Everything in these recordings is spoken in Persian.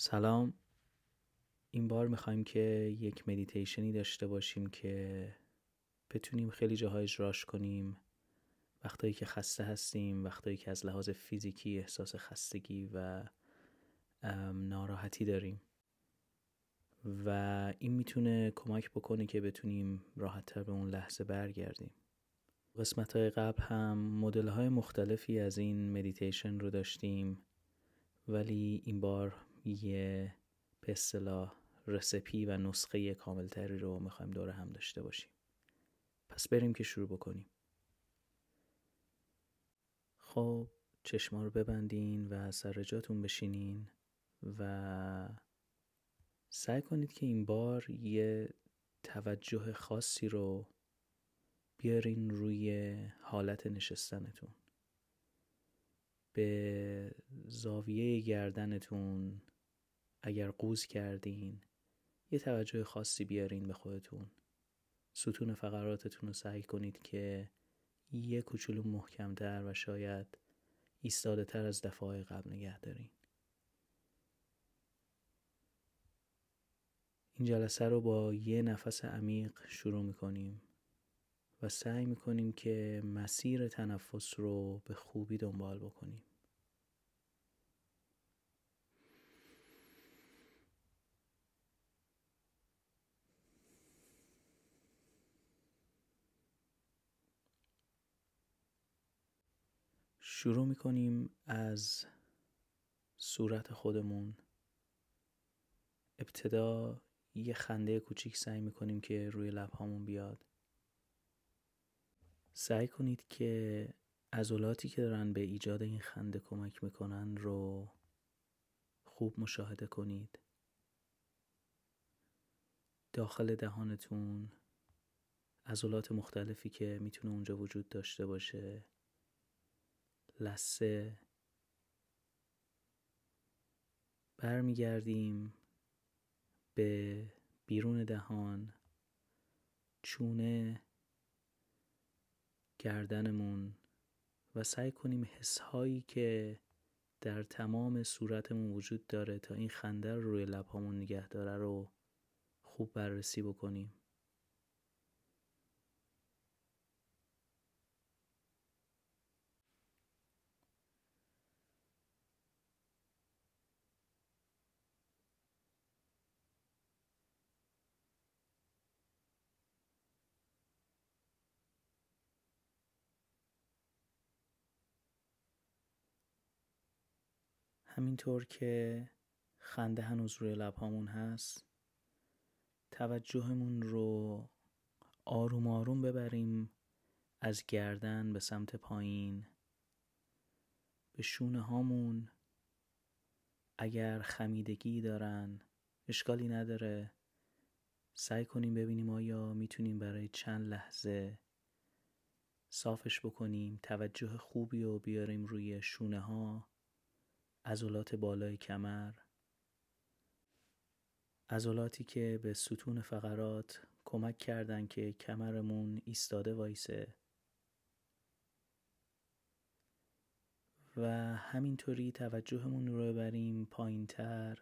سلام. این بار می‌خوایم که یک مدیتیشنی داشته باشیم که بتونیم خیلی جاها اجراش کنیم. وقتایی که خسته هستیم وقتایی که از لحاظ فیزیکی احساس خستگی و ناراحتی داریم. و این می‌تونه کمک بکنه که بتونیم راحتتر به اون لحظه برگردیم. قسمت های قبل هم مدل های مختلفی از این مدیتیشن رو داشتیم ولی این بار یه به اصطلاح رسپی و نسخه کاملتری رو می‌خوایم دور هم داشته باشیم. پس بریم که شروع بکنیم. خب چشما رو ببندین و سر جاتون بشینین و سعی کنید که این بار یه توجه خاصی رو بیارین روی حالت نشستنتون. به زاویه گردنتون اگر قوز کردین یه توجه خاصی بیارین به خودتون. ستون فقراتتون رو سعی کنید که یه کوچولو محکمتر و شاید ایستاده تر از دفعه قبل نگه دارین. این جلسه رو با یه نفس عمیق شروع می‌کنیم و سعی می‌کنیم که مسیر تنفس رو به خوبی دنبال بکنیم. شروع می‌کنیم از صورت خودمون. ابتدا یه خنده کوچیک سعی می‌کنیم که روی لبهامون بیاد. سعی کنید که عضلاتی که دارن به ایجاد این خنده کمک می‌کنن رو خوب مشاهده کنید. داخل دهانتون عضلات مختلفی که می‌تونه اونجا وجود داشته باشه. لسه برمیگردیم به بیرون دهان چونه گردنمون و سعی کنیم حسهایی که در تمام صورتمون وجود داره تا این خنده رو روی لبهامون نگه داره رو خوب بررسی بکنیم. همینطور که خنده هنوز روی لبهامون هست توجهمون رو آروم آروم ببریم از گردن به سمت پایین. به شونه هامون اگر خمیدگی دارن اشکالی نداره. سعی کنیم ببینیم آیا می‌تونیم برای چند لحظه صافش بکنیم توجه خوبی رو بیاریم روی شونه ها. عضلات بالای کمر عضلاتی که به ستون فقرات کمک کردن که کمرمون ایستاده وایسه. و همینطوری توجهمون رو ببریم پایین تر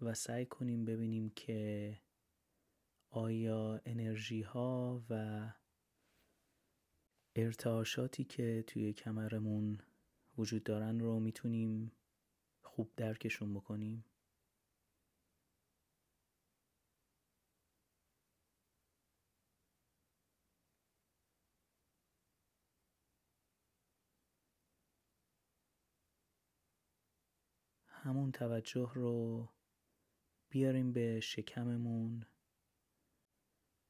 و سعی کنیم ببینیم که آیا انرژی ها و ارتعاشاتی که توی کمرمون وجود دارن رو می‌تونیم خوب درکشون بکنیم؟ همون توجه رو بیاریم به شکممون.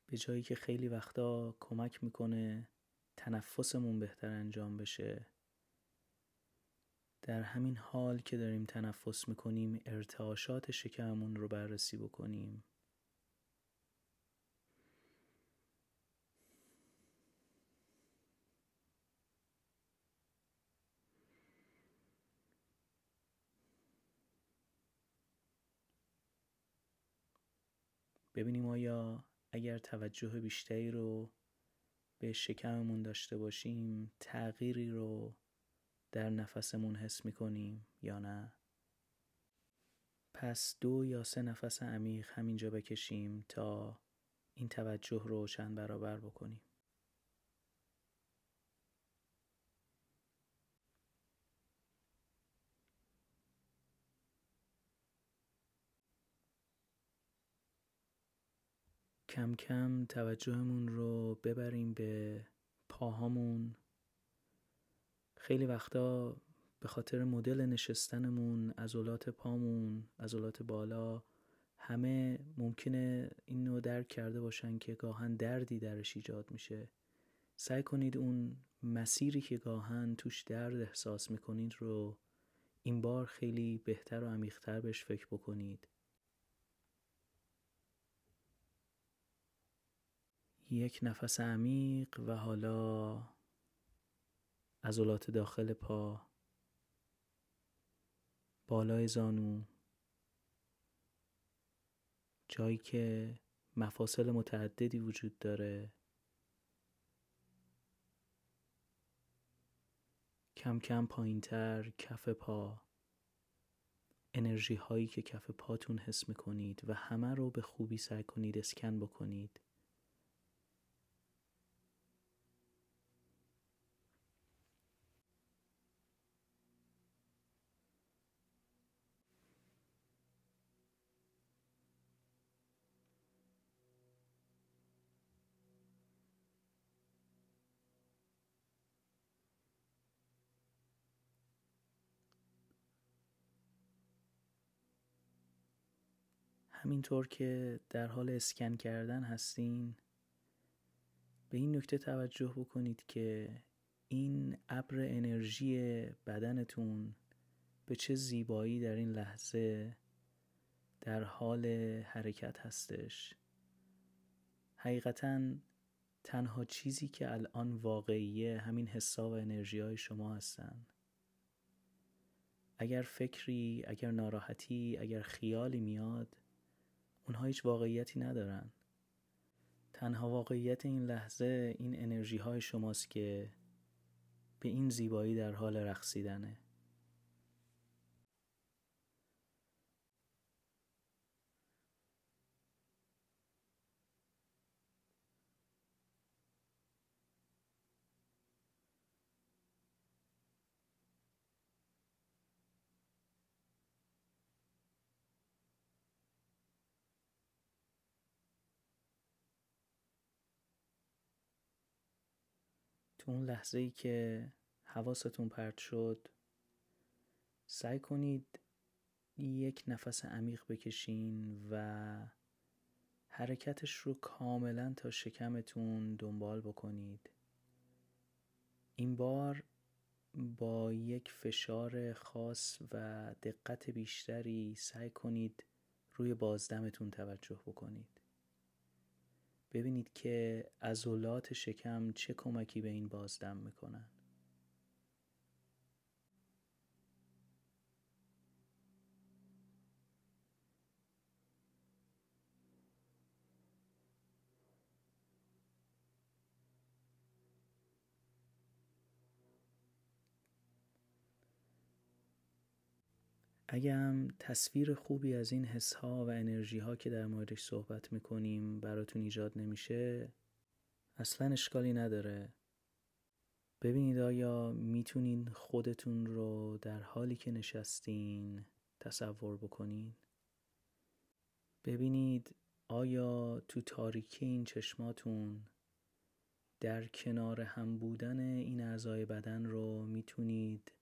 به جایی که خیلی وقتا کمک می‌کنه تنفسمون بهتر انجام بشه. در همین حال که داریم تنفس می‌کنیم ارتعاشات شکممون رو بررسی بکنیم. ببینیم آیا اگر توجه بیشتری رو به شکممون داشته باشیم تغییری رو در نفسمون حس می‌کنیم یا نه؟ پس دو یا سه نفس عمیق همینجا بکشیم تا این توجه رو چند برابر بکنیم. کم کم توجهمون رو ببریم به پاهامون خیلی وقتا به خاطر مدل نشستنمون عضلات پامون عضلات بالا همه ممکنه این نوع درک کرده باشن که گاهن دردی درش ایجاد میشه. سعی کنید اون مسیری که گاهن توش درد احساس می‌کنید رو این بار خیلی بهتر و عمیقتر بهش فکر بکنید. یک نفس عمیق و حالا عضلات داخل پا بالای زانو جایی که مفاصل متعددی وجود داره. کم کم پایین تر کف پا. انرژی هایی که کف پاتون حس می‌کنید و همه رو به خوبی سعی کنید اسکن بکنید. همینطور که در حال اسکن کردن هستین به این نکته توجه بکنید که این ابر انرژی بدنتون به چه زیبایی در این لحظه در حال حرکت هستش. حقیقتا تنها چیزی که الان واقعیه همین حسا و انرژی های شما هستن. اگر فکری، اگر ناراحتی، اگر خیالی میاد اونها هیچ واقعیتی ندارن. تنها واقعیت این لحظه این انرژی های شماست که به این زیبایی در حال رقصیدنه. تو اون لحظه ای که حواستون پرت شد سعی کنید یک نفس عمیق بکشین و حرکتش رو کاملا تا شکمتون دنبال بکنید. این بار با یک فشار خاص و دقت بیشتری سعی کنید روی بازدمتون توجه بکنید. ببینید که عضلات شکم چه کمکی به این بازدم می‌کنن. اگه هم تصویر خوبی از این حس ها و انرژی ها که در موردش صحبت می‌کنیم براتون ایجاد نمیشه اصلا اشکالی نداره. ببینید آیا می‌تونین خودتون رو در حالی که نشستین تصور بکنین؟ ببینید آیا تو تاریکی این چشماتون در کنار هم بودن این اعضای بدن رو می‌تونید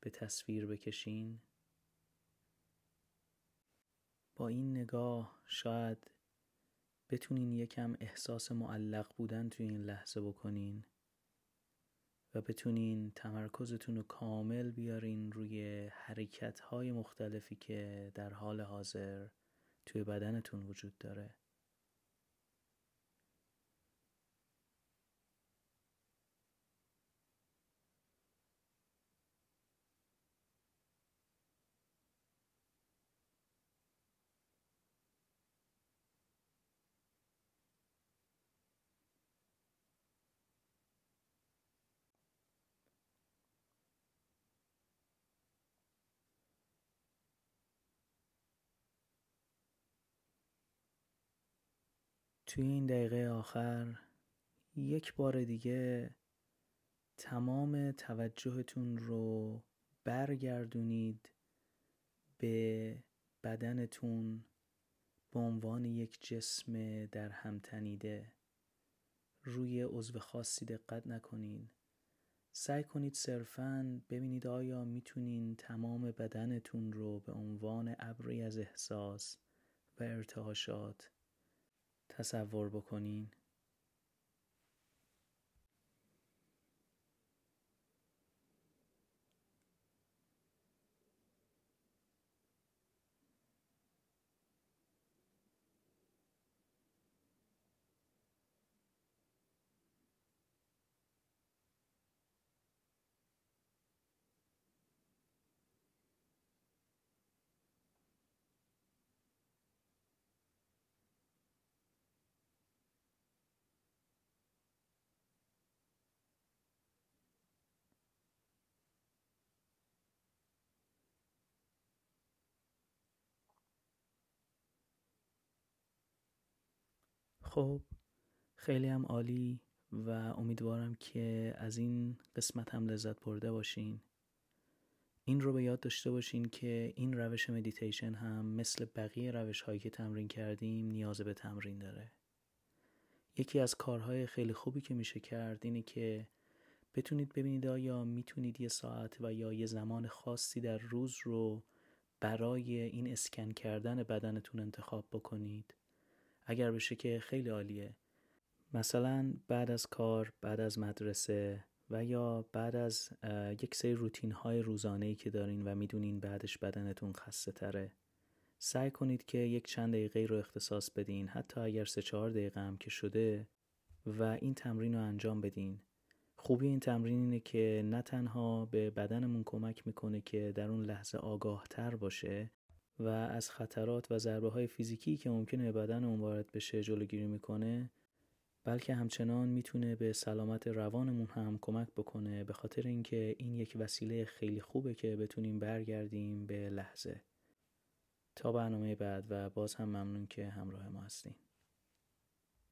به تصویر بکشین؟ با این نگاه شاید بتونین یکم احساس معلق بودن توی این لحظه بکنین و بتونین تمرکزتون رو کامل بیارین روی حرکت های مختلفی که در حال حاضر توی بدنتون وجود داره. توی این دقیقه آخر یک بار دیگه تمام توجهتون رو برگردونید به بدنتون به عنوان یک جسم در هم تنیده. روی عضو خاصی دقت نکنین. سعی کنید صرفا ببینید آیا می‌تونین تمام بدنتون رو به عنوان ابری از احساس و ارتعاشات تصور بکنین. خب خیلی هم عالی و امیدوارم که از این قسمت هم لذت برده باشین. این رو به یاد داشته باشین که این روش مدیتیشن هم مثل بقیه روش هایی که تمرین کردیم نیاز به تمرین داره. یکی از کارهای خیلی خوبی که میشه کرد اینه که بتونید ببینید آیا می‌تونید یه ساعت و یا یه زمان خاصی در روز رو برای این اسکن کردن بدنتون انتخاب بکنید. اگر بشه که خیلی عالیه. مثلا بعد از کار بعد از مدرسه و یا بعد از یک سری روتین های روزانه ای که دارین و می‌دونین بعدش بدنتون خسته تره سعی کنید که یک چند دقیقه رو اختصاص بدین حتی اگر سه چهار دقیقه هم که شده و این تمرین رو انجام بدین. خوبی این تمرین اینه که نه تنها به بدنمون کمک می‌کنه که در اون لحظه آگاه تر باشه و از خطرات و ضربه های فیزیکی که ممکنه به بدن اون وارد بشه جلوگیری می‌کنه بلکه همچنان می‌تونه به سلامت روانمون هم کمک بکنه به خاطر اینکه این یک وسیله خیلی خوبه که بتونیم برگردیم به لحظه. تا برنامه بعد و باز هم ممنون که همراه ما هستین.